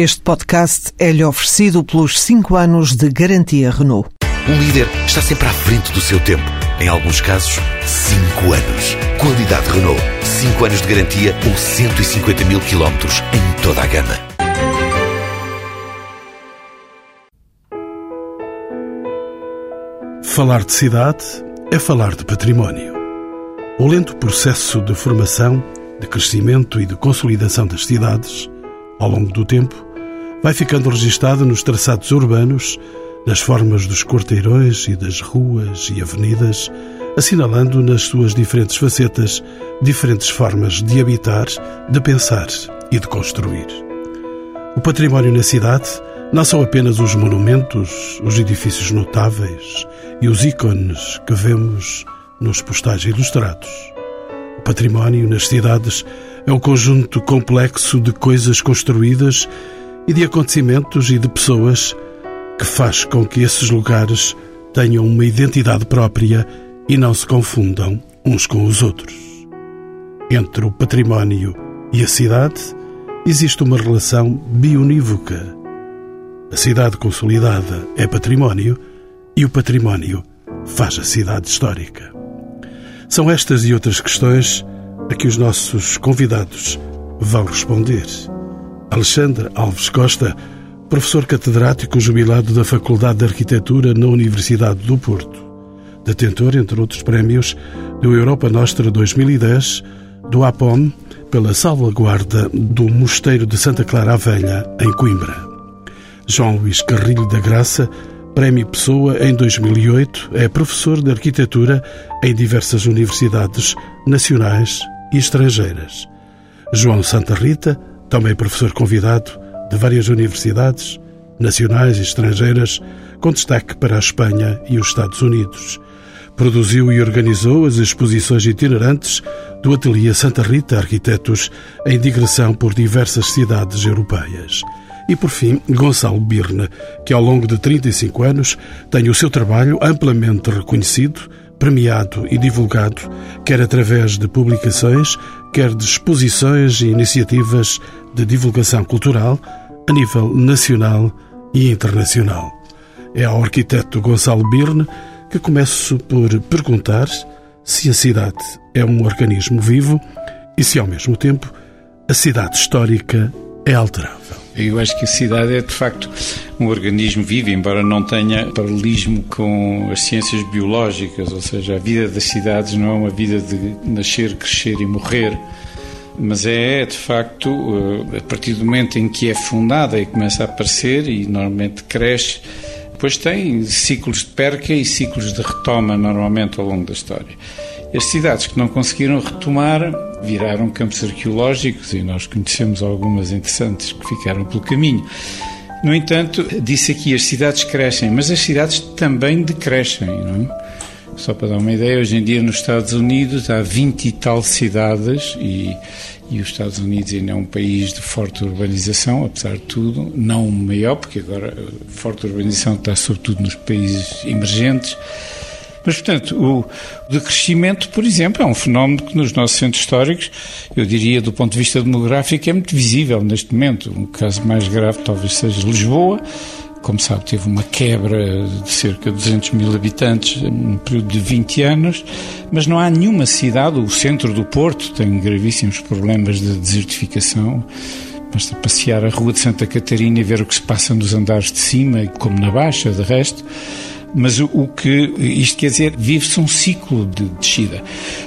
Este podcast é-lhe oferecido pelos 5 anos de garantia Renault. Um líder está sempre à frente do seu tempo. Em alguns casos, 5 anos. Qualidade Renault. 5 anos de garantia ou 150 mil quilómetros em toda a gama. Falar de cidade é falar de património. O lento processo de formação, de crescimento e de consolidação das cidades, ao longo do tempo, vai ficando registado nos traçados urbanos, nas formas dos quarteirões e das ruas e avenidas, assinalando nas suas diferentes facetas diferentes formas de habitar, de pensar e de construir. O património na cidade não são apenas os monumentos, os edifícios notáveis e os ícones que vemos nos postais ilustrados. O património nas cidades é um conjunto complexo de coisas construídas e de acontecimentos e de pessoas que faz com que esses lugares tenham uma identidade própria e não se confundam uns com os outros. Entre o património e a cidade existe uma relação bionívoca. A cidade consolidada é património e o património faz a cidade histórica. São estas e outras questões a que os nossos convidados vão responder. Alexandre Alves Costa, professor catedrático jubilado da Faculdade de Arquitetura na Universidade do Porto, detentor, entre outros prémios, do Europa Nostra 2010, do APOM, pela salvaguarda do Mosteiro de Santa Clara a Velha, em Coimbra. João Luís Carrilho da Graça, Prémio Pessoa em 2008, é professor de arquitetura em diversas universidades nacionais e estrangeiras. João Santa Rita, também professor convidado de várias universidades nacionais e estrangeiras, com destaque para a Espanha e os Estados Unidos. Produziu e organizou as exposições itinerantes do Ateliê Santa Rita Arquitetos em digressão por diversas cidades europeias. E, por fim, Gonçalo Birne, que ao longo de 35 anos tem o seu trabalho amplamente reconhecido, premiado e divulgado, quer através de publicações, quer de exposições e iniciativas de divulgação cultural a nível nacional e internacional. É ao arquiteto Gonçalo Birne que começo por perguntar se a cidade é um organismo vivo e se, ao mesmo tempo, a cidade histórica é alterável. Eu acho que a cidade é, de facto, um organismo vivo, embora não tenha paralelismo com as ciências biológicas, ou seja, a vida das cidades não é uma vida de nascer, crescer e morrer, mas é, de facto, eh, a partir do momento em que é fundada e começa a aparecer e normalmente cresce, depois tem ciclos de perca e ciclos de retoma, normalmente, ao longo da história. As cidades que não conseguiram retomar viraram campos arqueológicos e nós conhecemos algumas interessantes que ficaram pelo caminho. No entanto, disse aqui as cidades crescem, mas as cidades também decrescem, não é? Só para dar uma ideia, hoje em dia nos Estados Unidos há 20 e tal cidades e, e os Estados Unidos ainda é um país de forte urbanização, apesar de tudo, não o maior, porque agora forte urbanização está sobretudo nos países emergentes. Mas, portanto, o decrescimento, por exemplo, é um fenómeno que nos nossos centros históricos, eu diria, do ponto de vista demográfico, é muito visível neste momento. Um caso mais grave talvez seja Lisboa, como sabe, teve uma quebra de cerca de 200 mil habitantes num período de 20 anos, mas não há nenhuma cidade, o centro do Porto tem gravíssimos problemas de desertificação. Basta passear a Rua de Santa Catarina e ver o que se passa nos andares de cima, como na Baixa, de resto. Mas o, o que isto quer dizer, vive-se um ciclo de descida.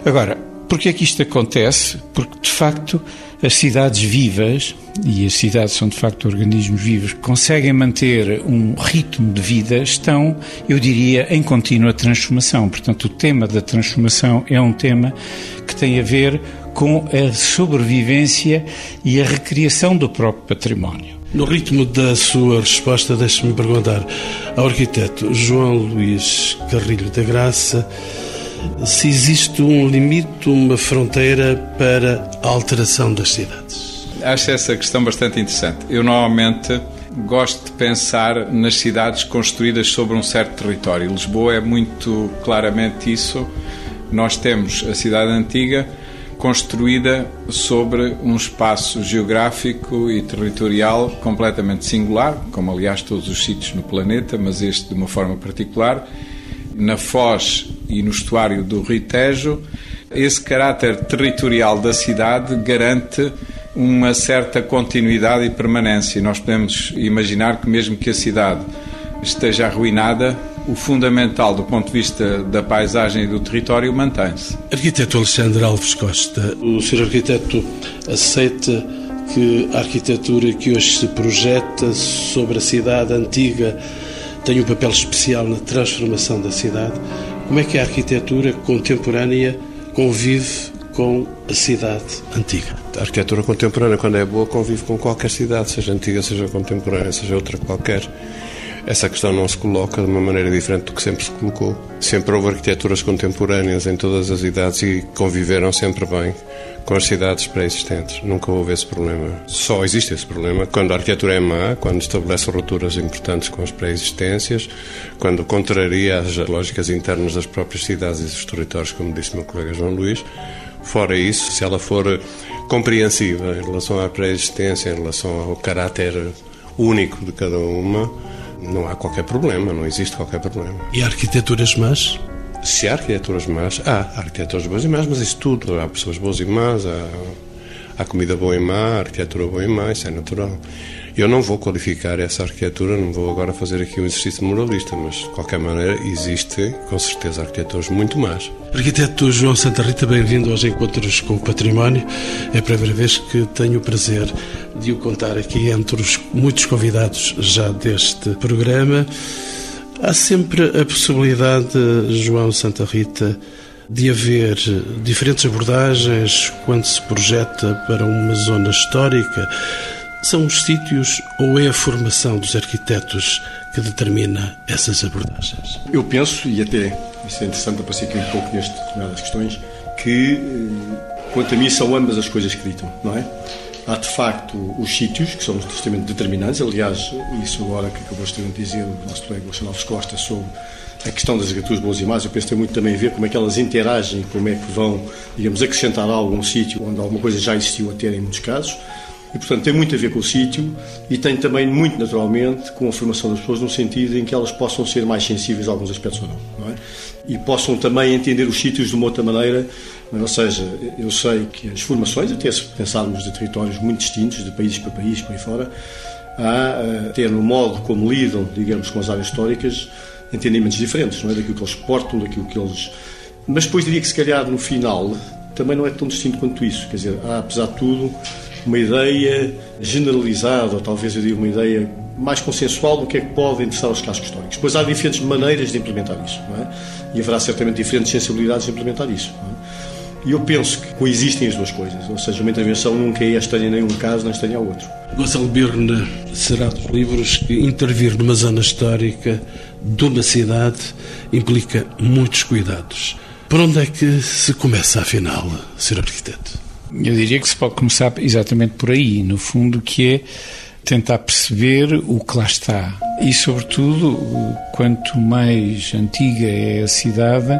Agora, porquê é que isto acontece? Porque, de facto, as cidades vivas, e as cidades são de facto organismos vivos, conseguem manter um ritmo de vida, estão, eu diria, em contínua transformação. Portanto, o tema da transformação é um tema que tem a ver com a sobrevivência e a recriação do próprio património. No ritmo da sua resposta, deixe-me perguntar ao arquiteto João Luís Carrilho da Graça se existe um limite, uma fronteira para a alteração das cidades. Acho essa questão bastante interessante. Eu normalmente gosto de pensar nas cidades construídas sobre um certo território. Lisboa é muito claramente isso. Nós temos a cidade antiga construída sobre um espaço geográfico e territorial completamente singular, como aliás todos os sítios no planeta, mas este de uma forma particular, na foz e no estuário do Rio Tejo. Esse caráter territorial da cidade garante uma certa continuidade e permanência. Nós podemos imaginar que, mesmo que a cidade esteja arruinada, o fundamental do ponto de vista da paisagem e do território mantém-se. Arquiteto Alexandre Alves Costa, o Sr. Arquiteto aceita que a arquitetura que hoje se projeta sobre a cidade antiga tem um papel especial na transformação da cidade. Como é que a arquitetura contemporânea convive com a cidade antiga? A arquitetura contemporânea, quando é boa, convive com qualquer cidade, seja antiga, seja contemporânea, seja outra qualquer essa questão não se coloca de uma maneira diferente do que sempre se colocou. Sempre houve arquiteturas contemporâneas em todas as idades e conviveram sempre bem com as cidades pré-existentes. Nunca houve esse problema. Só existe esse problema quando a arquitetura é má, quando estabelece rupturas importantes com as pré-existências, quando contraria as lógicas internas das próprias cidades e dos territórios, como disse meu colega João Luís. Fora isso, se ela for compreensiva em relação à pré-existência, em relação ao caráter único de cada uma, não há qualquer problema, não existe qualquer problema. E arquiteturas más? Se há arquiteturas más, há arquiteturas boas e más, mas isso tudo, há pessoas boas e más, há, há comida boa e má, arquitetura boa e má, isso é natural. Eu não vou qualificar essa arquitetura, não vou agora fazer aqui um exercício moralista, mas de qualquer maneira existe com certeza arquiteturas muito más. Arquiteto João Santa Rita, bem-vindo aos Encontros com o Património. É a primeira vez que tenho o prazer de o contar aqui entre os muitos convidados já deste programa. Há sempre a possibilidade, João Santa Rita, de haver diferentes abordagens quando se projeta para uma zona histórica são os sítios ou é a formação dos arquitetos que determina essas abordagens? Eu penso, e até isso é interessante aparecer aqui um pouco nestas questões, que, eh, quanto a mim, são ambas as coisas que ditam, não é? Há, de facto, os sítios, que são justamente determinantes. Aliás, isso agora que acabou de dizer o nosso colega Alexandre Costa sobre a questão das arquiteturas boas más, eu penso que tem muito também a ver como é que elas interagem, como é que vão, digamos, acrescentar a um sítio onde alguma coisa já existiu até em muitos casos. E, portanto, tem muito a ver com o sítio e tem também, muito naturalmente, com a formação das pessoas, no sentido em que elas possam ser mais sensíveis a alguns aspectos ou não. não é? E possam também entender os sítios de uma outra maneira. Ou seja, eu sei que as formações, até se pensarmos de territórios muito distintos, de país para país, por aí fora, há, ter no modo como lidam, digamos, com as áreas históricas, entendimentos diferentes, não é? Daquilo que eles portam, daquilo que eles. Mas depois diria que, se calhar, no final, também não é tão distinto quanto isso. Quer dizer, há, apesar de tudo uma ideia generalizada, ou talvez eu diga uma ideia mais consensual do que é que pode interessar os cascos históricos. Depois há diferentes maneiras de implementar isso, não é? E haverá certamente diferentes sensibilidades de implementar isso. É? E eu penso que coexistem as duas coisas, ou seja, uma intervenção nunca é estranha em nenhum caso, nem estranha ao outro. Gonçalo Birne será dos livros que intervir numa zona histórica de uma cidade implica muitos cuidados. Por onde é que se começa, afinal, ser arquiteto? Eu diria que se pode começar exatamente por aí, no fundo, que é tentar perceber o que lá está. E, sobretudo, quanto mais antiga é a cidade,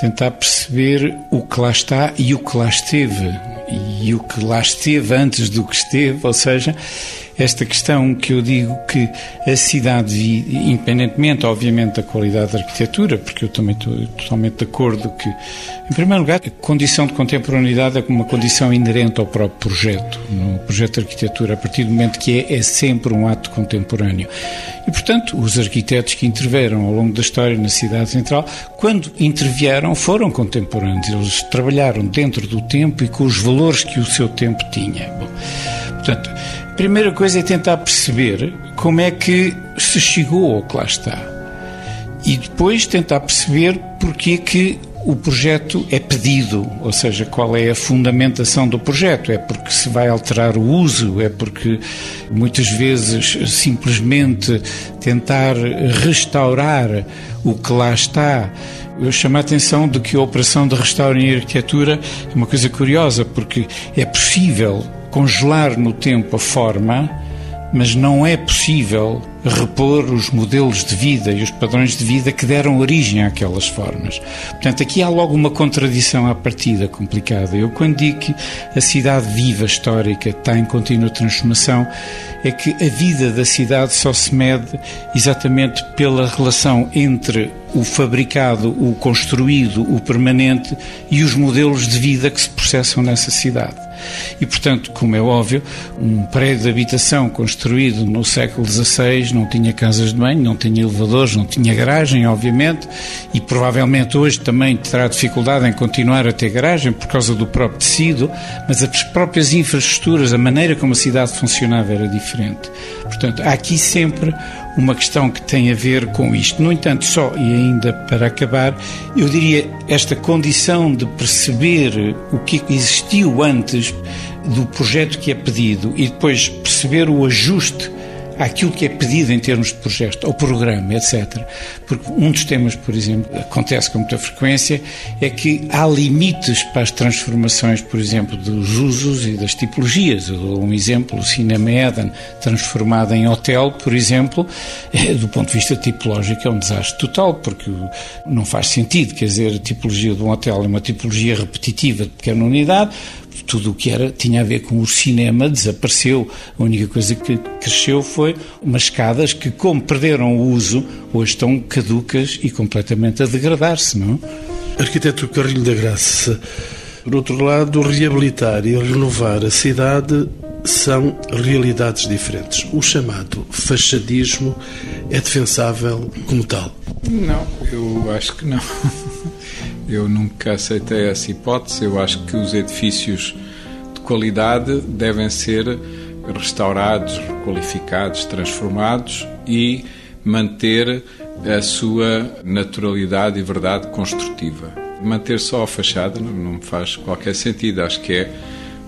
tentar perceber o que lá está e o que lá esteve. E o que lá esteve antes do que esteve, ou seja, esta questão que eu digo que a cidade, independentemente, obviamente, da qualidade da arquitetura, porque eu também estou totalmente de acordo que, em primeiro lugar, a condição de contemporaneidade é uma condição inerente ao próprio projeto. No projeto de arquitetura, a partir do momento que é, é sempre um ato contemporâneo. E, portanto, os arquitetos que interveram ao longo da história na cidade central, quando intervieram, foram contemporâneos. Eles trabalharam dentro do tempo e com os valores que o seu tempo tinha. Bom, portanto, primeira coisa é tentar perceber como é que se chegou ao que lá está. E depois tentar perceber porque é que o projeto é pedido, ou seja, qual é a fundamentação do projeto. É porque se vai alterar o uso, é porque muitas vezes simplesmente tentar restaurar o que lá está. Eu chamo a atenção de que a operação de restauro em arquitetura é uma coisa curiosa, porque é possível congelar no tempo a forma, mas não é possível repor os modelos de vida e os padrões de vida que deram origem àquelas formas. Portanto, aqui há logo uma contradição à partida complicada. Eu, quando digo que a cidade viva, histórica, está em contínua transformação, é que a vida da cidade só se mede exatamente pela relação entre o fabricado, o construído, o permanente e os modelos de vida que se processam nessa cidade. E, portanto, como é óbvio, um prédio de habitação construído no século XVI não tinha casas de banho, não tinha elevadores, não tinha garagem, obviamente, e provavelmente hoje também terá dificuldade em continuar a ter garagem por causa do próprio tecido, mas as próprias infraestruturas, a maneira como a cidade funcionava era diferente. Portanto, há aqui sempre uma questão que tem a ver com isto. No entanto, só e ainda para acabar, eu diria esta condição de perceber o que existiu antes do projeto que é pedido e depois perceber o ajuste àquilo que é pedido em termos de projeto, ao programa, etc. Porque um dos temas, por exemplo, acontece com muita frequência, é que há limites para as transformações, por exemplo, dos usos e das tipologias. Eu dou um exemplo, o Cinema Eden, transformado em hotel, por exemplo, é, do ponto de vista tipológico é um desastre total, porque não faz sentido, quer dizer, a tipologia de um hotel é uma tipologia repetitiva de pequena unidade, tudo o que era tinha a ver com o cinema desapareceu. A única coisa que cresceu foi umas escadas que, como perderam o uso, hoje estão caducas e completamente a degradar-se, não? Arquiteto Carrilho da Graça, por outro lado, reabilitar e renovar a cidade são realidades diferentes. O chamado fachadismo é defensável como tal? Não, eu acho que não. Eu nunca aceitei essa hipótese. Eu acho que os edifícios de qualidade devem ser restaurados, qualificados, transformados e manter a sua naturalidade e verdade construtiva. Manter só a fachada não me faz qualquer sentido. Acho que é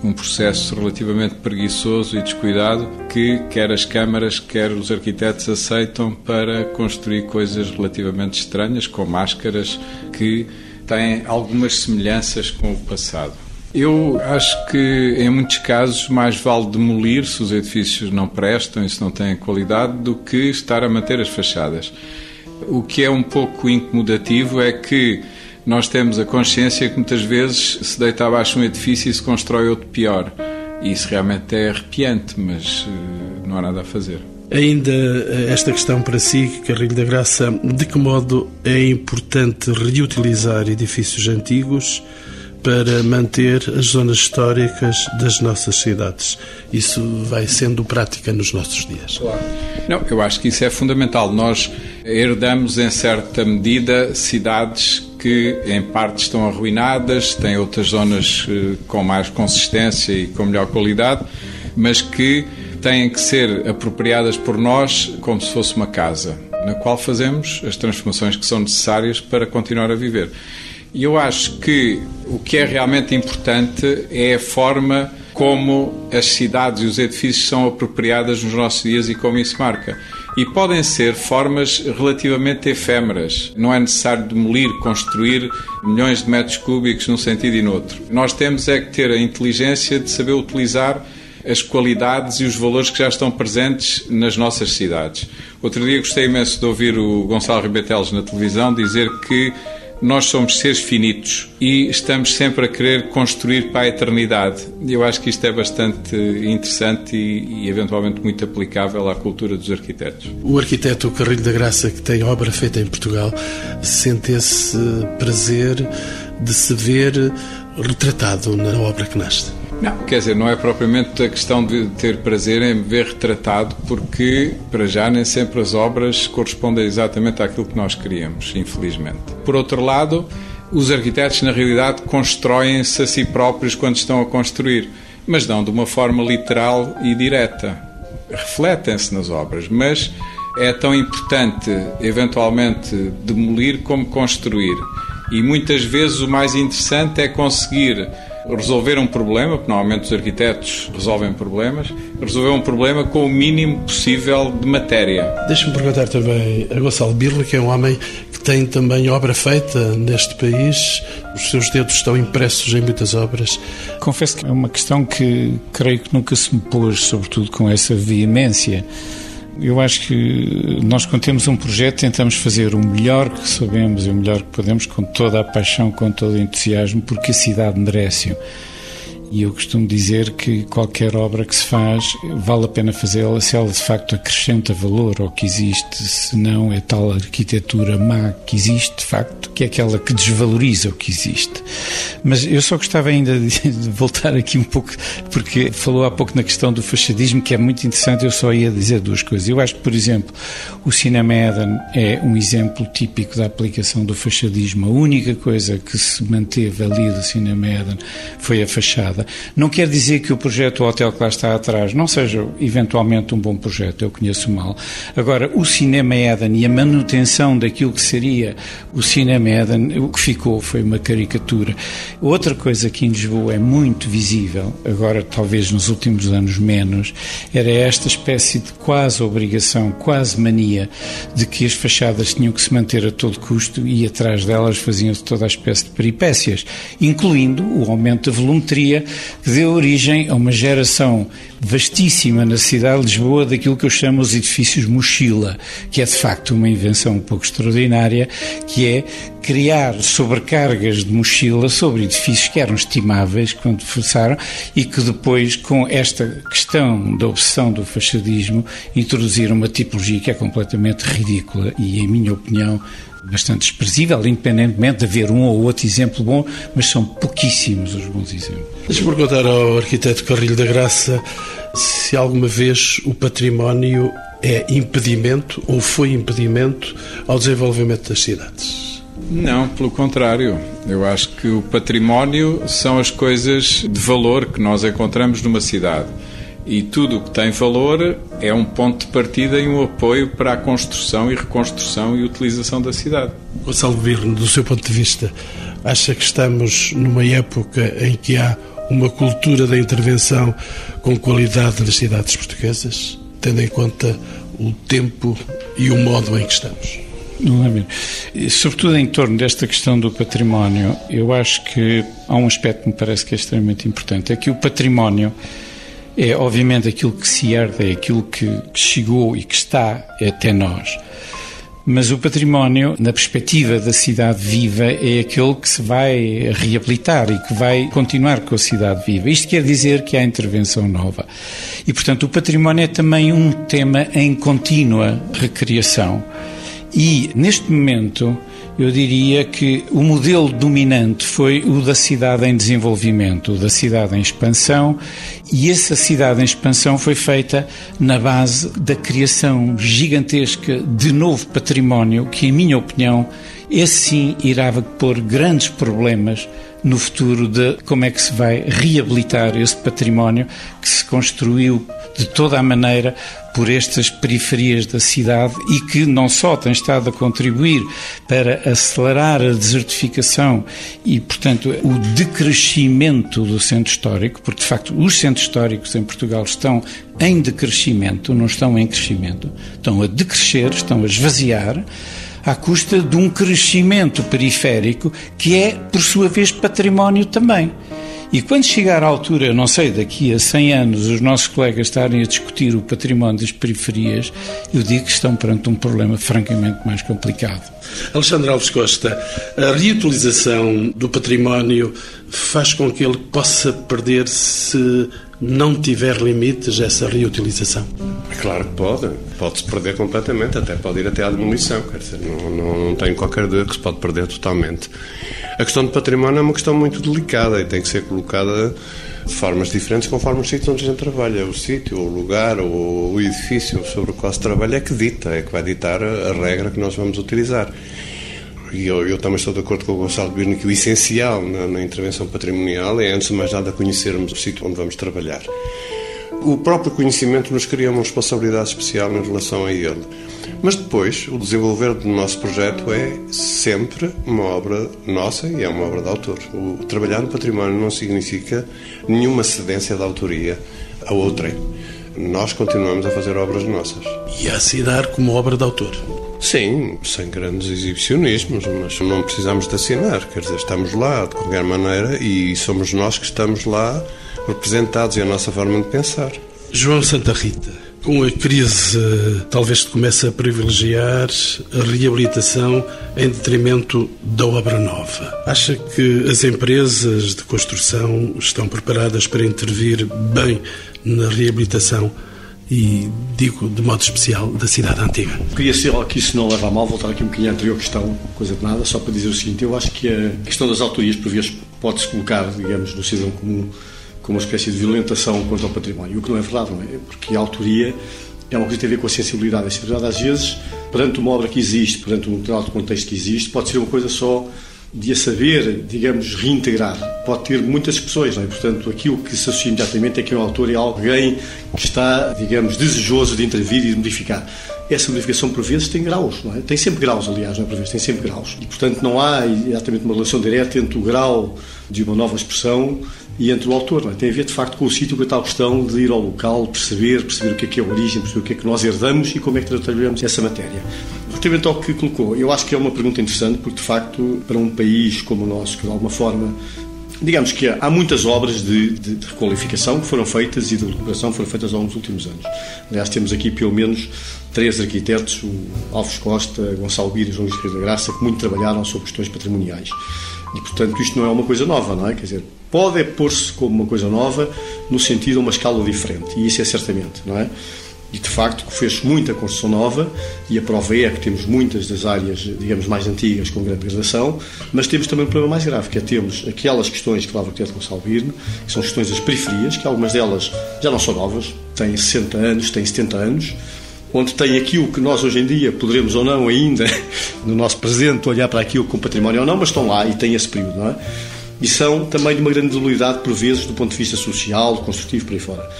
um processo relativamente preguiçoso e descuidado que quer as câmaras, quer os arquitetos aceitam para construir coisas relativamente estranhas, com máscaras que têm algumas semelhanças com o passado. Eu acho que em muitos casos mais vale demolir se os edifícios não prestam e se não têm qualidade do que estar a manter as fachadas. O que é um pouco incomodativo é que nós temos a consciência que muitas vezes se deita abaixo um edifício e se constrói outro pior. Isso realmente é arrepiante, mas uh, não há nada a fazer. Ainda eh, esta questão para si, Carrilho da Graça, de que modo é importante reutilizar edifícios antigos para manter as zonas históricas das nossas cidades? Isso vai sendo prática nos nossos dias. Claro. Não, eu acho que isso é fundamental. Nós herdamos, em certa medida, cidades que em parte estão arruinadas, têm outras zonas eh, com mais consistência e com melhor qualidade, mas que têm que ser apropriadas por nós como se fosse uma casa, na qual fazemos as transformações que são necessárias para continuar a viver. E eu acho que o que é realmente importante é a forma como as cidades e os edifícios são apropriadas nos nossos dias e como isso marca. E podem ser formas relativamente efêmeras. Não é necessário demolir, construir milhões de metros cúbicos num sentido e no outro. Nós temos é que ter a inteligência de saber utilizar as qualidades e os valores que já estão presentes nas nossas cidades. Outro dia gostei imenso de ouvir o Gonçalo Ribetelos na televisão dizer que nós somos seres finitos e estamos sempre a querer construir para a eternidade. Eu acho que isto é bastante interessante e, e, eventualmente muito aplicável à cultura dos arquitetos. O arquiteto Carrilho da Graça, que tem obra feita em Portugal, sente esse prazer de se ver retratado na obra que nasce. Não, quer dizer, não é propriamente a questão de ter prazer em ver retratado, porque, para já, nem sempre as obras correspondem exatamente àquilo que nós queríamos, infelizmente. Por outro lado, os arquitetos, na realidade, constroem-se a si próprios quando estão a construir, mas não de uma forma literal e direta. Refletem-se nas obras, mas é tão importante, eventualmente, demolir como construir. E muitas vezes o mais interessante é conseguir resolver um problema, porque normalmente os arquitetos resolvem problemas, resolver um problema com o mínimo possível de matéria. Deixa-me perguntar também a Gonçalo Birla, que é um homem que tem também obra feita neste país, os seus dedos estão impressos em muitas obras. Confesso que é uma questão que creio que nunca se me pôs, sobretudo com essa veemência Eu acho que nós, quando temos um projeto, tentamos fazer o melhor que sabemos e o melhor que podemos, com toda a paixão, com todo o entusiasmo, porque a cidade merece-o. E eu costumo dizer que qualquer obra que se faz vale a pena fazê-la se ela de facto acrescenta valor ao que existe, se não é tal arquitetura má que existe de facto, que é aquela que desvaloriza o que existe. Mas eu só gostava ainda de voltar aqui um pouco, porque falou há pouco na questão do fachadismo, que é muito interessante, eu só ia dizer duas coisas. Eu acho que, por exemplo, o Cinema Eden é um exemplo típico da aplicação do fachadismo. A única coisa que se manteve ali do Cinema Eden foi a fachada não quer dizer que o projeto Hotel que lá está atrás não seja eventualmente um bom projeto, eu conheço mal. Agora, o Cinema Eden e a manutenção daquilo que seria o Cinema Eden, o que ficou foi uma caricatura. Outra coisa que em Lisboa é muito visível, agora talvez nos últimos anos menos, era esta espécie de quase obrigação, quase mania, de que as fachadas tinham que se manter a todo custo e atrás delas faziam-se toda a espécie de peripécias, incluindo o aumento da volumetria que deu origem a uma geração vastíssima na cidade de Lisboa daquilo que eu chamo os edifícios mochila, que é de facto uma invenção um pouco extraordinária, que é criar sobrecargas de mochila sobre edifícios que eram estimáveis quando forçaram e que depois, com esta questão da obsessão do fachadismo, introduziram uma tipologia que é completamente ridícula e, em minha opinião, bastante desprezível, independentemente de haver um ou outro exemplo bom, mas são pouquíssimos os bons exemplos. Deixa-me perguntar ao arquiteto Carrilho da Graça se alguma vez o património é impedimento ou foi impedimento ao desenvolvimento das cidades. Não, pelo contrário. Eu acho que o património são as coisas de valor que nós encontramos numa cidade e tudo o que tem valor é um ponto de partida e um apoio para a construção e reconstrução e utilização da cidade. Gonçalo Birne, do seu ponto de vista, acha que estamos numa época em que há uma cultura da intervenção com qualidade nas cidades portuguesas, tendo em conta o tempo e o modo em que estamos? Não é mesmo. Sobretudo em torno desta questão do património, eu acho que há um aspecto que me parece que é extremamente importante: é que o património é obviamente aquilo que se herda, é aquilo que, que chegou e que está até nós. Mas o património, na perspectiva da cidade viva, é aquele que se vai reabilitar e que vai continuar com a cidade viva. Isto quer dizer que há intervenção nova. E, portanto, o património é também um tema em contínua recriação. E, neste momento, eu diria que o modelo dominante foi o da cidade em desenvolvimento, o da cidade em expansão, e essa cidade em expansão foi feita na base da criação gigantesca de novo património, que, em minha opinião, esse sim irá pôr grandes problemas no futuro de como é que se vai reabilitar esse património que se construiu de toda a maneira por estas periferias da cidade e que não só tem estado a contribuir para acelerar a desertificação e, portanto, o decrescimento do centro histórico, porque de facto os centros históricos em Portugal estão em decrescimento, não estão em crescimento, estão a decrescer, estão a esvaziar à custa de um crescimento periférico que é, por sua vez, património também. E quando chegar à altura, não sei, daqui a 100 anos, os nossos colegas estarem a discutir o património das periferias, eu digo que estão perante um problema francamente mais complicado. Alexandre Alves Costa, a reutilização do património faz com que ele possa perder se não tiver limites essa reutilização? É claro que pode. Pode-se perder completamente, até pode ir até à demolição. Quer dizer, não, não, não tenho qualquer dúvida que se pode perder totalmente. A questão do património é uma questão muito delicada e tem que ser colocada de formas diferentes conforme os sítios onde a gente trabalha. O sítio, o lugar, o, o edifício sobre o qual se trabalha é que dita, é que vai ditar a regra que nós vamos utilizar. E eu, eu, também estou de acordo com o Gonçalo Birne que o essencial na, na intervenção patrimonial é, antes de mais nada, conhecermos o sítio onde vamos trabalhar. O próprio conhecimento nos cria uma responsabilidade especial em relação a ele. Mas depois, o desenvolver do nosso projeto é sempre uma obra nossa e é uma obra de autor. O trabalhar no património não significa nenhuma cedência de autoria a outrem. Nós continuamos a fazer obras nossas. E a se dar como obra de autor. Sim, sem grandes exibicionismos, mas não precisamos de assinar. Quer dizer, estamos lá de qualquer maneira e somos nós que estamos lá representados e a nossa forma de pensar. João Santa Rita, Com a crise, talvez se comece a privilegiar a reabilitação em detrimento da obra nova. Acha que as empresas de construção estão preparadas para intervir bem na reabilitação e digo de modo especial da cidade antiga. Queria ser que isso não leva a mal, voltar aqui um bocadinho à anterior questão, coisa de nada, só para dizer o seguinte, eu acho que a questão das autorias por vezes pode-se colocar, digamos, no cidadão comum como uma espécie de violentação contra o património, o que não é verdade, não é? Porque a autoria é uma coisa que tem a ver com a sensibilidade. A sensibilidade, às vezes, perante uma obra que existe, perante um determinado contexto que existe, pode ser uma coisa só de a saber, digamos, reintegrar. Pode ter muitas expressões, não é? Portanto, aquilo que se associa imediatamente é que o autor é alguém que está, digamos, desejoso de intervir e de modificar. Essa modificação, por vezes, tem graus, não é? Tem sempre graus, aliás, não é por vezes, tem sempre graus. E, portanto, não há exatamente uma relação direta entre o grau de uma nova expressão e entre o autor. Não é? Tem a ver, de facto, com o sítio, com a tal questão de ir ao local, perceber, perceber o que é que é a origem, perceber o que é que nós herdamos e como é que trabalhamos essa matéria. Relativamente ao que colocou, eu acho que é uma pergunta interessante, porque, de facto, para um país como o nosso, que de alguma forma Digamos que há muitas obras de, de, de, requalificação que foram feitas e de recuperação que foram feitas ao longo dos últimos anos. Aliás, temos aqui pelo menos três arquitetos, o Alves Costa, Gonçalo Bira e João Luís da Graça, que muito trabalharam sobre questões patrimoniais. E, portanto, isto não é uma coisa nova, não é? Quer dizer, pode pôr-se como uma coisa nova no sentido de uma escala diferente, e isso é certamente, não é? E de facto fez muita construção nova, e a prova é que temos muitas das áreas, digamos, mais antigas com grande degradação, mas temos também um problema mais grave, que é temos aquelas questões que falava o arquiteto Gonçalo Birne, que são questões das periferias, que algumas delas já não são novas, têm 60 anos, têm 70 anos, onde tem aquilo que nós hoje em dia poderemos ou não ainda, no nosso presente, olhar para aquilo com património ou não, mas estão lá e têm esse período, não é? E são também de uma grande debilidade, por vezes, do ponto de vista social, construtivo, por aí fora.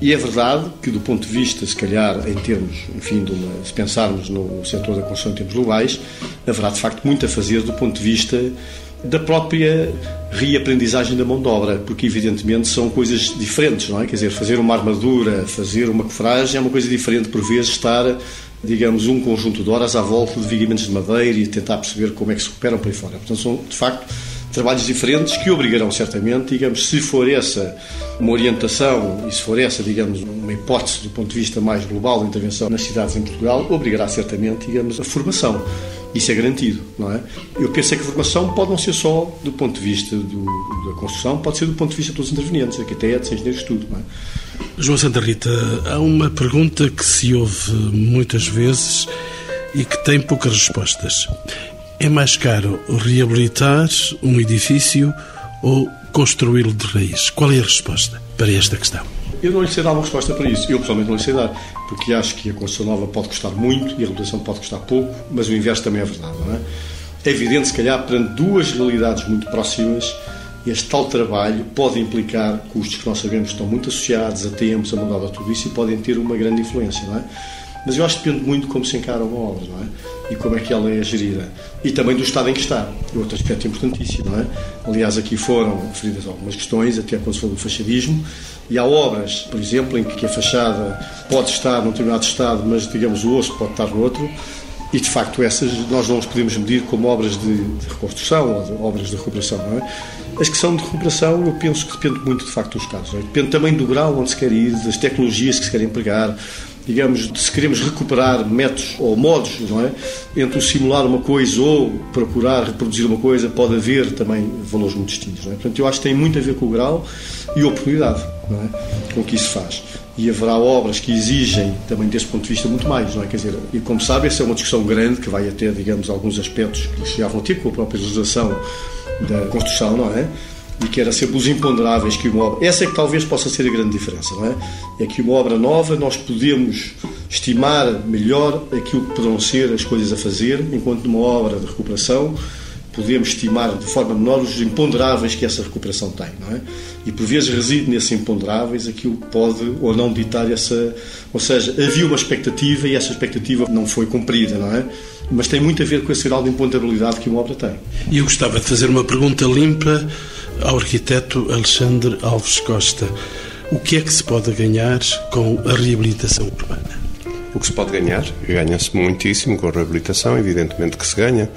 E é verdade que, do ponto de vista, se calhar, em termos, enfim, uma, se pensarmos no setor da construção em termos globais, haverá, de facto, muito a fazer do ponto de vista da própria reaprendizagem da mão de obra, porque evidentemente são coisas diferentes, não é? Quer dizer, fazer uma armadura, fazer uma cofragem é uma coisa diferente, por vezes, estar, digamos, um conjunto de horas à volta de vigamentos de madeira e tentar perceber como é que se recuperam por aí fora. Portanto, são, de facto, trabalhos diferentes que obrigarão certamente, digamos, se for essa uma orientação e se for essa, digamos, uma hipótese do ponto de vista mais global da intervenção nas cidades em Portugal, obrigará certamente, digamos, a formação. Isso é garantido, não é? Eu penso é que a formação pode não ser só do ponto de vista do, da construção, pode ser do ponto de vista de todos os intervenientes, arquitetos, engenheiros, tudo, não é? João Santa Rita, há uma pergunta que se ouve muitas vezes e que tem poucas respostas. É mais caro reabilitar um edifício ou construí-lo de raiz? Qual é a resposta para esta questão? Eu não lhe sei dar uma resposta para isso. Eu, pessoalmente, não lhe sei dar. Porque acho que a construção nova pode custar muito e a reabilitação pode custar pouco, mas o inverso também é verdade, não é? É evidente, se calhar, perante duas realidades muito próximas, este tal trabalho pode implicar custos que nós sabemos que estão muito associados a tempos, a mudar tudo isso e podem ter uma grande influência, não é? Mas eu acho que depende muito de como se encara uma obra, não é? E como é que ela é gerida. E também do estado em que está. Outro aspecto importantíssimo, não é? Aliás, aqui foram referidas algumas questões, até quando se falou do fachadismo. E há obras, por exemplo, em que a fachada pode estar num determinado estado, mas, digamos, o osso pode estar no outro. E, de facto, essas nós não as podemos medir como obras de, de reconstrução ou de, obras de recuperação, não é? As que são de recuperação, eu penso que depende muito, de facto, dos casos. É? Depende também do grau onde se quer ir, das tecnologias que se querem empregar, digamos, se queremos recuperar métodos ou modos, não é? Entre o simular uma coisa ou procurar reproduzir uma coisa, pode haver também valores muito distintos, não é? Portanto, eu acho que tem muito a ver com o grau e a oportunidade, não é? Com que isso faz. E haverá obras que exigem, também desse ponto de vista, muito mais, não é? Quer dizer, e como sabe, essa é uma discussão grande que vai até, digamos, alguns aspectos que chegavam a ter com a própria legislação da construção, não é? E que era sempre os imponderáveis que uma obra. Essa é que talvez possa ser a grande diferença, não é? É que uma obra nova nós podemos estimar melhor aquilo que poderão ser as coisas a fazer, enquanto numa obra de recuperação podemos estimar de forma menor os imponderáveis que essa recuperação tem, não é? E por vezes reside nesses imponderáveis aquilo que pode ou não ditar essa. Ou seja, havia uma expectativa e essa expectativa não foi cumprida, não é? Mas tem muito a ver com esse grau de imponderabilidade que uma obra tem. E eu gostava de fazer uma pergunta limpa ao arquiteto Alexandre Alves Costa. O que é que se pode ganhar com a reabilitação urbana? O que se pode ganhar? Ganha-se muitíssimo com a reabilitação, evidentemente que se ganha.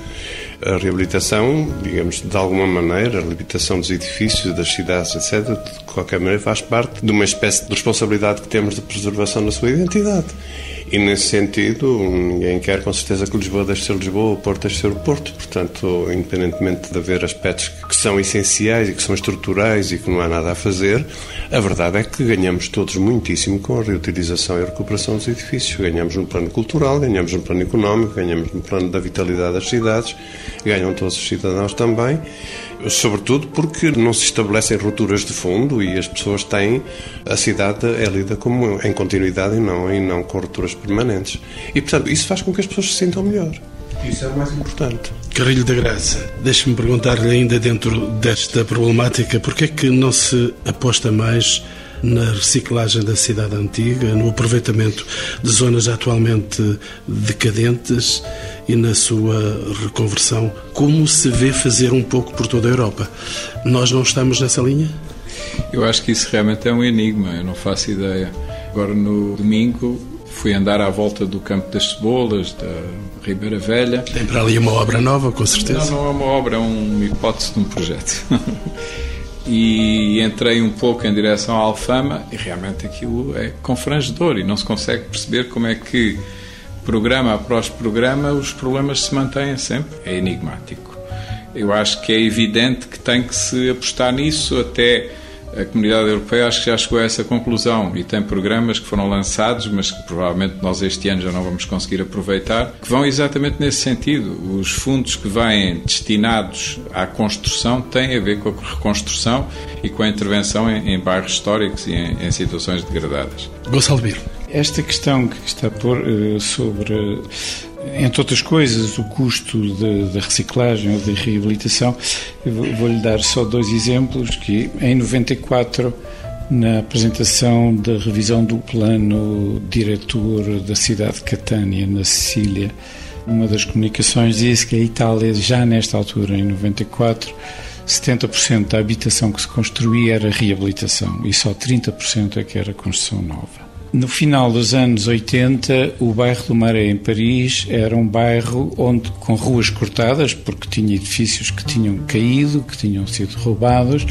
A reabilitação, digamos, de alguma maneira, a reabilitação dos edifícios, das cidades, etc., qualquer maneira, faz parte de uma espécie de responsabilidade que temos de preservação da sua identidade. E nesse sentido, ninguém quer com certeza que Lisboa deixe de ser Lisboa, o Porto deixe de ser o Porto. Portanto, independentemente de haver aspectos que são essenciais e que são estruturais e que não há nada a fazer, a verdade é que ganhamos todos muitíssimo com a reutilização e a recuperação dos edifícios. Ganhamos no plano cultural, ganhamos no plano económico, ganhamos no plano da vitalidade das cidades, ganham todos os cidadãos também sobretudo porque não se estabelecem rupturas de fundo e as pessoas têm a cidade é lida como em continuidade e não e não com rupturas permanentes. E portanto, isso faz com que as pessoas se sintam melhor. Isso é o mais importante. Carrilho da Graça, deixe-me perguntar-lhe ainda dentro desta problemática, por que é que não se aposta mais na reciclagem da cidade antiga, no aproveitamento de zonas atualmente decadentes e na sua reconversão, como se vê fazer um pouco por toda a Europa. Nós não estamos nessa linha? Eu acho que isso realmente é um enigma, eu não faço ideia. Agora, no domingo, fui andar à volta do Campo das Cebolas, da Ribeira Velha. Tem para ali uma obra nova, com certeza? Não, não é uma obra, é uma hipótese de um projeto. e entrei um pouco em direção à Alfama e realmente aquilo é confrangedor e não se consegue perceber como é que programa após programa os problemas se mantêm sempre. É enigmático. Eu acho que é evidente que tem que se apostar nisso até a comunidade europeia acho que já chegou a essa conclusão e tem programas que foram lançados, mas que provavelmente nós este ano já não vamos conseguir aproveitar, que vão exatamente nesse sentido. Os fundos que vêm destinados à construção têm a ver com a reconstrução e com a intervenção em, em bairros históricos e em, em situações degradadas. Gonçalo Biro. Esta questão que está a pôr uh, sobre entre outras coisas, o custo da reciclagem ou da reabilitação. Vou-lhe dar só dois exemplos, que em 94 na apresentação da revisão do plano diretor da cidade de Catânia, na Sicília, uma das comunicações disse que a Itália, já nesta altura, em 94, 70% da habitação que se construía era reabilitação e só 30% é que era construção nova. No final dos anos 80, o bairro do Maré, em Paris, era um bairro onde, com ruas cortadas, porque tinha edifícios que tinham caído, que tinham sido roubados,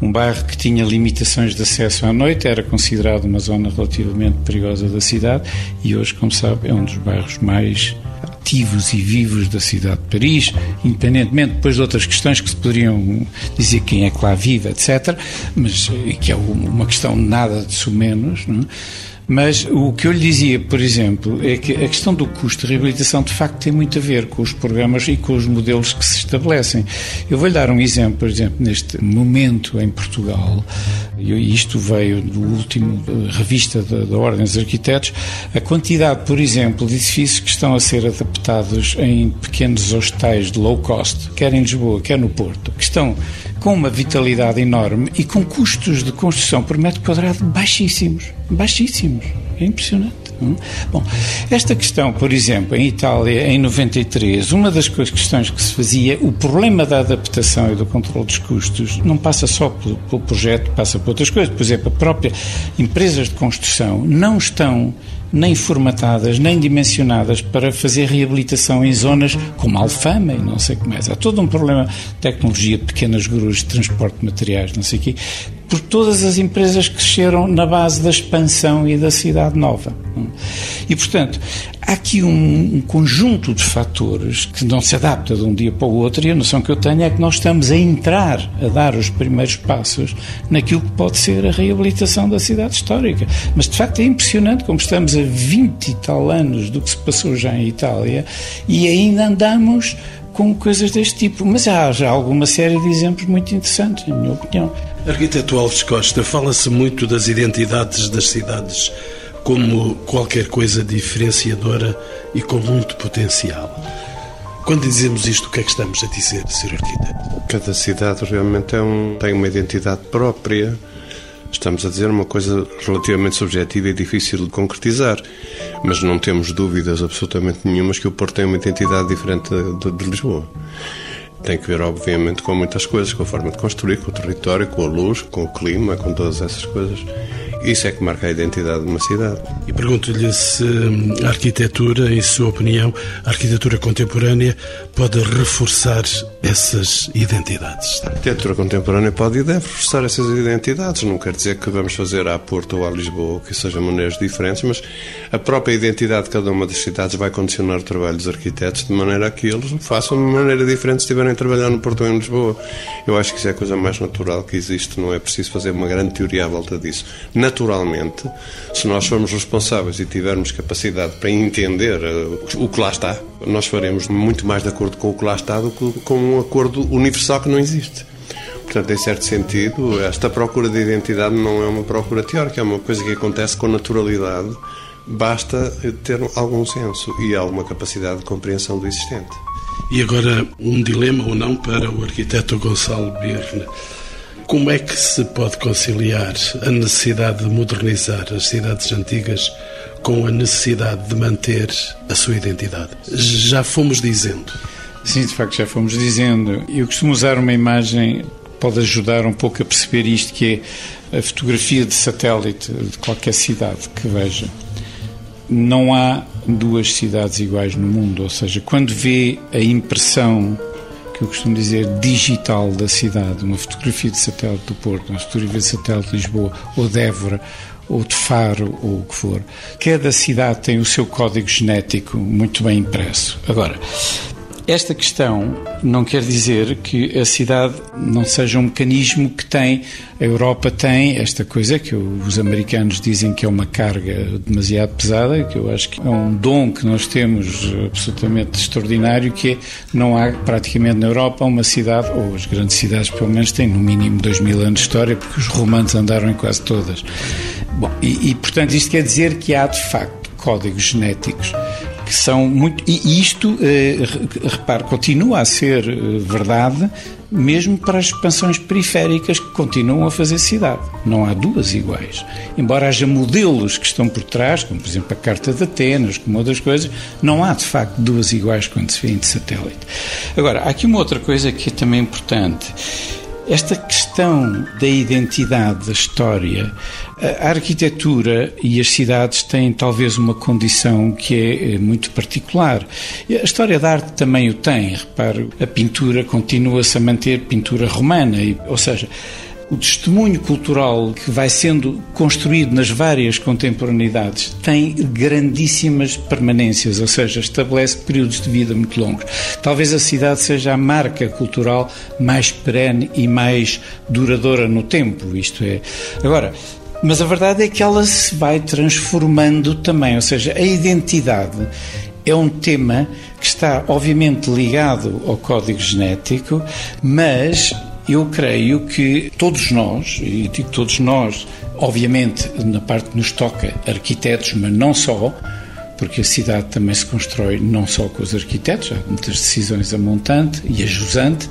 um bairro que tinha limitações de acesso à noite, era considerado uma zona relativamente perigosa da cidade e hoje, como sabe, é um dos bairros mais ativos e vivos da cidade de Paris, independentemente depois de outras questões que se poderiam dizer quem é que lá vive, etc., mas que é uma questão nada de menos, não é? Mas o que eu lhe dizia, por exemplo, é que a questão do custo de reabilitação de facto tem muito a ver com os programas e com os modelos que se estabelecem. Eu vou-lhe dar um exemplo, por exemplo, neste momento em Portugal, e isto veio do último eh, revista da, Ordem dos Arquitetos, a quantidade, por exemplo, de edifícios que estão a ser adaptados em pequenos hostais de low cost, quer em Lisboa, quer no Porto, que estão com uma vitalidade enorme e com custos de construção por metro quadrado baixíssimos. Baixíssimos. É impressionante. Não? Bom, esta questão, por exemplo, em Itália, em 93, uma das questões que se fazia, o problema da adaptação e do controle dos custos não passa só pelo, pelo projeto, passa por outras coisas. Por exemplo, a própria empresas de construção não estão nem formatadas, nem dimensionadas para fazer reabilitação em zonas como Alfama e não sei o que mais. Há todo um problema de tecnologia, pequenas grus, de transporte de materiais, não sei o quê, por todas as empresas que cresceram na base da expansão e da cidade nova. E, portanto, há aqui um, um, conjunto de fatores que não se adapta de um dia para o outro e a noção que eu tenho é que nós estamos a entrar, a dar os primeiros passos naquilo que pode ser a reabilitação da cidade histórica. Mas, de facto, é impressionante como estamos a 20 e tal anos do que se passou já em Itália e ainda andamos com coisas deste tipo. Mas há já alguma série de exemplos muito interessantes, na minha opinião. Arquiteto Alves Costa, fala-se muito das identidades das cidades como qualquer coisa diferenciadora e com muito potencial. Quando dizemos isto, o que é que estamos a dizer, Sr. Arquiteto? Cada cidade realmente é um, tem uma identidade própria. Estamos a dizer uma coisa relativamente subjetiva e difícil de concretizar, mas não temos dúvidas absolutamente nenhumas que o Porto tem uma identidade diferente de, de, de Lisboa. Tem que ver, obviamente, com muitas coisas, com a forma de construir, com o território, com a luz, com o clima, com todas essas coisas. Isso é que marca a identidade de uma cidade. E pergunto-lhe se hum, a arquitetura, em sua opinião, a arquitetura contemporânea pode reforçar essas identidades. A arquitetura contemporânea pode e deve reforçar essas identidades. Não quer dizer que vamos fazer à Porto ou à Lisboa, que sejam maneiras diferentes, mas a própria identidade de cada uma das cidades vai condicionar o trabalho dos arquitetos de maneira a que eles façam de maneira diferente se estiverem a trabalhar no Porto ou em Lisboa. Eu acho que isso é a coisa mais natural que existe, não é preciso fazer uma grande teoria à volta disso. Naturalmente, se nós formos responsáveis e tivermos capacidade para entender eh, o que lá está, nós faremos muito mais de acordo com o que lá está do que com um acordo universal que não existe. Portanto, em certo sentido, esta procura de identidade não é uma procura teórica, é uma coisa que acontece com naturalidade. Basta ter algum senso e alguma capacidade de compreensão do existente. E agora, um dilema ou não para o arquiteto Gonçalo Birne. Como é que se pode conciliar a necessidade de modernizar as cidades antigas com a necessidade de manter a sua identidade? Já fomos dizendo. Sim, de facto, já fomos dizendo. Eu costumo usar uma imagem que pode ajudar um pouco a perceber isto, que é a fotografia de satélite de qualquer cidade que veja. Não há duas cidades iguais no mundo, ou seja, quando vê a impressão que eu costumo dizer digital da cidade, uma fotografia de satélite do Porto, uma fotografia de satélite de Lisboa ou de Évora ou de Faro ou o que for. Cada cidade tem o seu código genético muito bem impresso. Agora, esta questão não quer dizer que a cidade não seja um mecanismo que tem, a Europa tem esta coisa que os americanos dizem que é uma carga demasiado pesada, que eu acho que é um dom que nós temos absolutamente extraordinário, que é não há praticamente na Europa uma cidade, ou as grandes cidades pelo menos têm no mínimo dois mil anos de história, porque os romanos andaram em quase todas. Bom, e, e portanto isto quer dizer que há de facto códigos genéticos que são muito. E isto, eh, repare, continua a ser eh, verdade mesmo para as expansões periféricas que continuam a fazer cidade. Não há duas iguais. Embora haja modelos que estão por trás, como por exemplo a Carta de Atenas, como outras coisas, não há de facto duas iguais quando se vê em satélite. Agora, há aqui uma outra coisa que é também importante. Esta questão da identidade, da história, a arquitetura e as cidades têm talvez uma condição que é eh, muito particular. A história da arte também o tem. Repare, a pintura continua-se a manter pintura romana, ou seja, o testemunho cultural que vai sendo construído nas várias contemporaneidades tem grandíssimas permanências, ou seja, estabelece períodos de vida muito longos. Talvez a cidade seja a marca cultural mais perene e mais duradoura no tempo, isto é. Agora, mas a verdade é que ela se vai transformando também, ou seja, a identidade é um tema que está obviamente ligado ao código genético, mas eu creio que todos nós, e digo todos nós, obviamente na parte que nos toca arquitetos, mas não só, porque a cidade também se constrói não só com os arquitetos, há muitas decisões a montante e a jusante,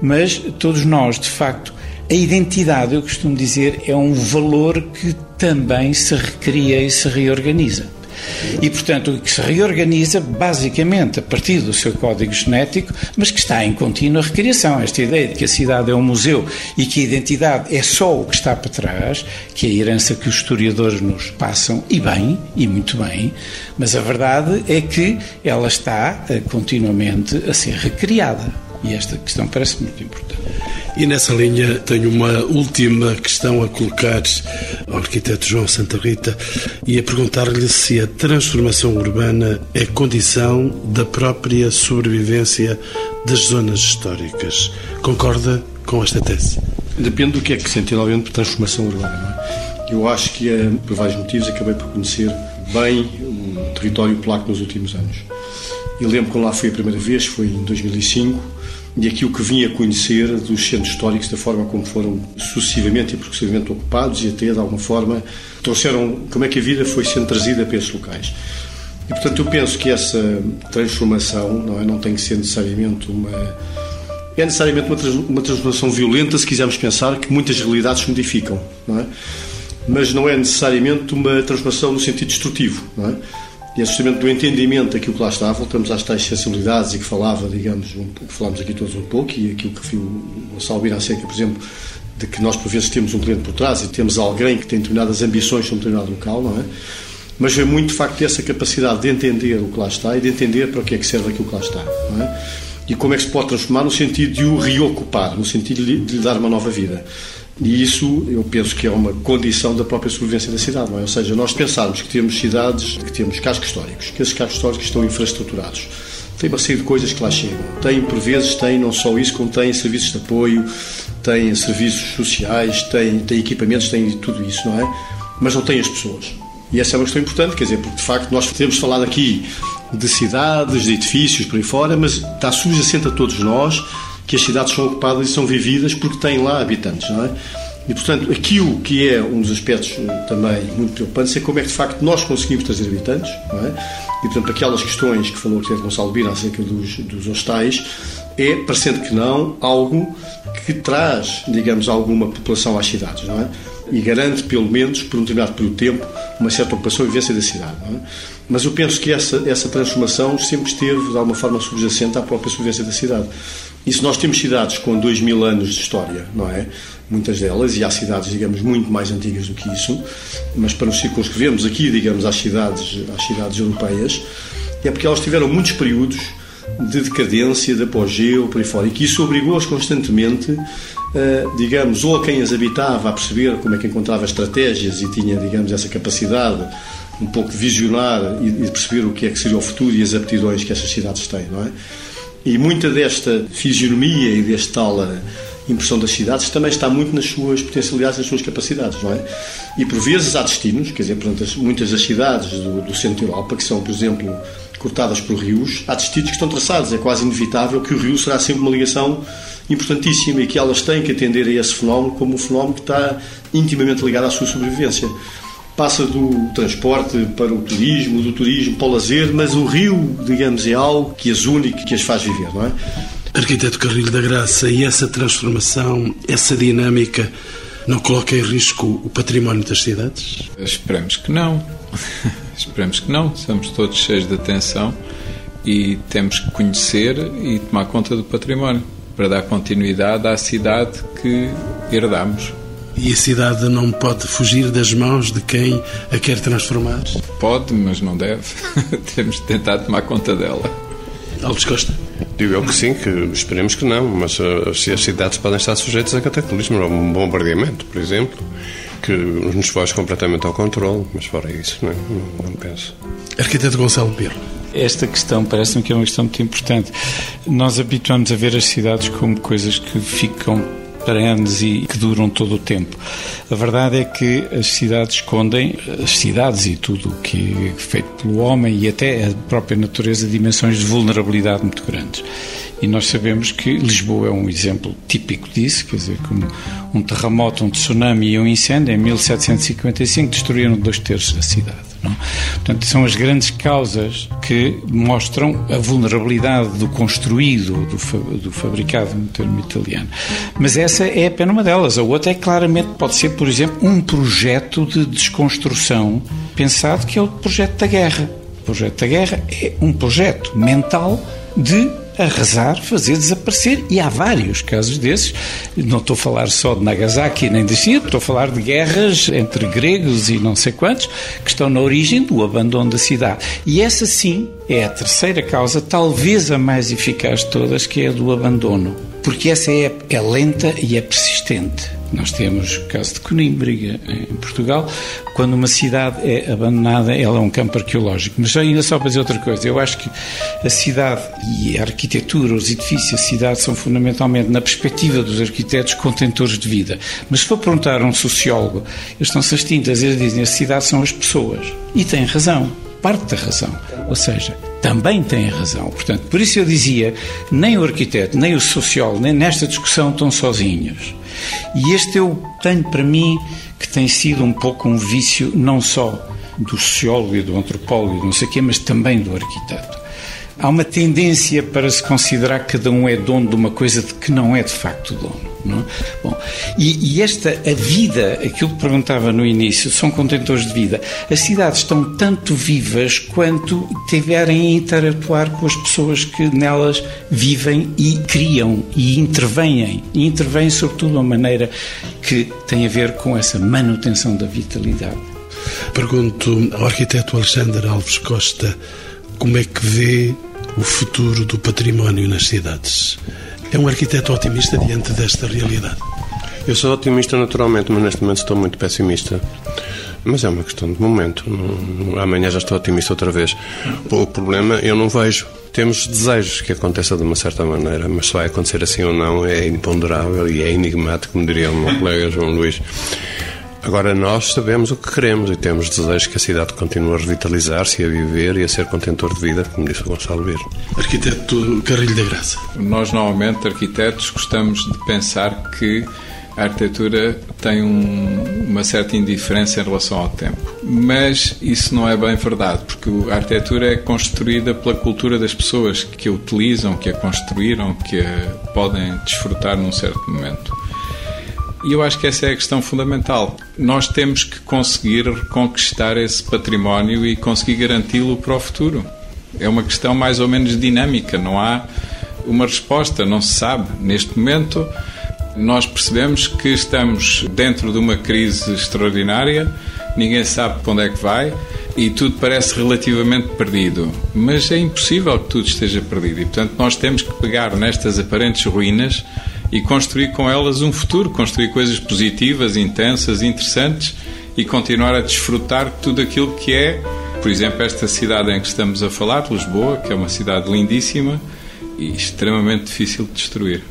mas todos nós, de facto, a identidade, eu costumo dizer, é um valor que também se recria e se reorganiza. E, portanto, que se reorganiza basicamente a partir do seu código genético, mas que está em contínua recriação. Esta ideia de que a cidade é um museu e que a identidade é só o que está para trás, que é a herança que os historiadores nos passam, e bem, e muito bem, mas a verdade é que ela está eh, continuamente a ser recriada. E esta questão parece muito importante. E nessa linha tenho uma última questão a colocar ao arquiteto João Santa Rita e a perguntar-lhe se a transformação urbana é condição da própria sobrevivência das zonas históricas. Concorda com esta tese? Depende do que é que se entende, obviamente, por transformação urbana. É? Eu acho que, é, por vários motivos, acabei por conhecer bem o território polaco nos últimos anos. Eu lembro quando lá fui a primeira vez, foi em 2005 e aquilo que vim a conhecer dos centros históricos, da forma como foram sucessivamente e progressivamente ocupados e até, de alguma forma, trouxeram como é que a vida foi sendo trazida para esses locais. E, portanto, eu penso que essa transformação não, é, não tem que ser necessariamente uma. É necessariamente uma, uma transformação violenta, se quisermos pensar que muitas realidades se modificam, não é? Mas não é necessariamente uma transformação no sentido destrutivo, não é? E é justamente do entendimento daquilo que lá está, voltamos às tais sensibilidades e que falava, digamos, um, falámos aqui todos um pouco, e aquilo que viu o Salvino acerca, por exemplo, de que nós por vezes temos um cliente por trás e temos alguém que tem determinadas ambições sobre um determinado local, não é? Mas é muito de facto essa capacidade de entender o que lá está e de entender para o que é que serve aquilo que lá está, não é? E como é que se pode transformar no sentido de o reocupar, no sentido de lhe dar uma nova vida. E isso eu penso que é uma condição da própria sobrevivência da cidade, não é? Ou seja, nós pensarmos que temos cidades, que temos cascos históricos, que esses cascos históricos estão infraestruturados. Tem uma série de coisas que lá chegam. Tem, por vezes, tem não só isso, como tem serviços de apoio, tem serviços sociais, tem, tem equipamentos, tem tudo isso, não é? Mas não tem as pessoas. E essa é uma questão importante, quer dizer, porque de facto nós temos falado aqui de cidades, de edifícios por aí fora, mas está subjacente a todos nós que as cidades são ocupadas e são vividas porque têm lá habitantes, não é? E, portanto, aquilo que é um dos aspectos eh, também muito preocupantes é como é que, de facto, nós conseguimos trazer habitantes, não é? E, portanto, aquelas questões que falou o arquiteto Gonçalo Bira acerca dos, dos hostais é, parecendo que não, algo que traz, digamos, alguma população às cidades, não é? E garante, pelo menos, por um determinado período de tempo, uma certa ocupação e vivência da cidade, é? Mas eu penso que essa, essa transformação sempre esteve, de alguma forma, subjacente à própria sobrevivência da cidade. E se nós temos cidades com dois mil anos de história, não é? Muitas delas, e há cidades, digamos, muito mais antigas do que isso, mas para nos circunscrevermos aqui, digamos, às cidades, às cidades europeias, é porque elas tiveram muitos períodos de decadência, de apogeu, por aí fora, e que isso obrigou-as constantemente, digamos, ou a quem as habitava a perceber como é que encontrava estratégias e tinha, digamos, essa capacidade um pouco de visionar e de perceber o que é que seria o futuro e as aptidões que essas cidades têm, não é? E muita desta fisionomia e desta tal eh, impressão das cidades também está muito nas suas potencialidades, nas suas capacidades, não é? E por vezes há destinos, quer dizer, muitas das cidades do, do centro da Europa, que são, por exemplo, cortadas por rios, há destinos que estão traçados. É quase inevitável que o rio será sempre uma ligação importantíssima e que elas têm que atender a esse fenómeno como um fenómeno que está intimamente ligado à sua sobrevivência passa do transporte para o turismo, do turismo para o lazer, mas o rio, digamos, é algo que as une que as faz viver, não é? Arquiteto Carrilho da Graça, e essa transformação, essa dinâmica, não coloca em risco o património das cidades? Esperamos que não. Esperamos que não. Estamos todos cheios de atenção e temos que conhecer e tomar conta do património para dar continuidade à cidade que herdamos. E a cidade não pode fugir das mãos de quem a quer transformar? Pode, mas não deve. Temos de tentar tomar conta dela. Alves Costa? Digo eu que sim, que esperemos que não, mas uh, se as cidades podem estar sujeitas a cataclismo, a um bombardeamento, por exemplo, que nos foge completamente ao controle, mas fora isso, não, não, não penso. Arquiteto Gonçalo Pirro. Esta questão parece-me que é uma questão muito importante. Nós habituamos a ver as cidades como coisas que ficam perenes e que duram todo o tempo. A verdade é que as cidades escondem, as cidades e tudo o que é feito pelo homem e até a própria natureza, dimensões de vulnerabilidade muito grandes. E nós sabemos que Lisboa é um exemplo típico disso, quer dizer, como um terremoto, um tsunami e um incêndio em 1755 destruíram dois terços da cidade. Não? Portanto, são as grandes causas que mostram a vulnerabilidade do construído, do, fa do fabricado, no termo italiano. Mas essa é apenas uma delas. A outra é claramente, pode ser, por exemplo, um projeto de desconstrução pensado que é o projeto da guerra. O projeto da guerra é um projeto mental de arrasar, fazer desaparecer. E há vários casos desses. Não estou a falar só de Nagasaki nem de China, estou a falar de guerras entre gregos e não sei quantos que estão na origem do abandono da cidade. E essa sim é a terceira causa, talvez a mais eficaz de todas, que é a do abandono. Porque essa é, é lenta e é persistente. Nós temos o caso de Conímbriga, em Portugal. Quando uma cidade é abandonada, ela é um campo arqueológico. Mas ainda só para dizer outra coisa, eu acho que a cidade e a arquitetura, os edifícios, a cidade são fundamentalmente, na perspectiva dos arquitetos, contentores de vida. Mas se for perguntar a um sociólogo, eles estão-se extintas, eles dizem a cidade são as pessoas. E têm razão, parte da razão. Ou seja, também têm razão. Portanto, por isso eu dizia, nem o arquiteto, nem o sociólogo, nem nesta discussão estão sozinhos. E este eu tenho para mim que tem sido um pouco um vício não só do sociólogo e do antropólogo não sei o quê, mas também do arquiteto. Há uma tendência para se considerar que cada um é dono de uma coisa de que não é de facto dono. Não? É? Bom, e, e, esta, a vida, aquilo que perguntava no início, são contentores de vida. As cidades estão tanto vivas quanto tiverem a interatuar com as pessoas que nelas vivem e criam e intervêm. E intervêm, sobretudo, de uma maneira que tem a ver com essa manutenção da vitalidade. Pergunto ao arquiteto Alexandre Alves Costa como é que vê o futuro do património nas cidades. É um arquiteto otimista diante desta realidade? Eu sou otimista naturalmente, mas neste momento estou muito pessimista. Mas é uma questão de momento. Amanhã já estou otimista outra vez. O problema eu não vejo. Temos desejos que aconteça de uma certa maneira, mas se vai acontecer assim ou não é imponderável e é enigmático, como diria o meu colega João Luís. Agora, nós sabemos o que queremos e temos desejos que a cidade continue a revitalizar-se, a viver e a ser contentor de vida, como disse o Gonçalo Vieira. Arquiteto Carrilho da Graça. Nós, normalmente, arquitetos, gostamos de pensar que a arquitetura tem um, uma certa indiferença em relação ao tempo. Mas isso não é bem verdade, porque a arquitetura é construída pela cultura das pessoas que a utilizam, que a construíram, que a podem desfrutar num certo momento. E eu acho que essa é a questão fundamental. Nós temos que conseguir reconquistar esse património e conseguir garanti-lo para o futuro. É uma questão mais ou menos dinâmica, não há uma resposta, não se sabe. Neste momento, nós percebemos que estamos dentro de uma crise extraordinária, ninguém sabe para onde é que vai e tudo parece relativamente perdido. Mas é impossível que tudo esteja perdido e, portanto, nós temos que pegar nestas aparentes ruínas e construir com elas um futuro, construir coisas positivas, intensas, interessantes e continuar a desfrutar de tudo aquilo que é, por exemplo, esta cidade em que estamos a falar, Lisboa, que é uma cidade lindíssima e extremamente difícil de destruir.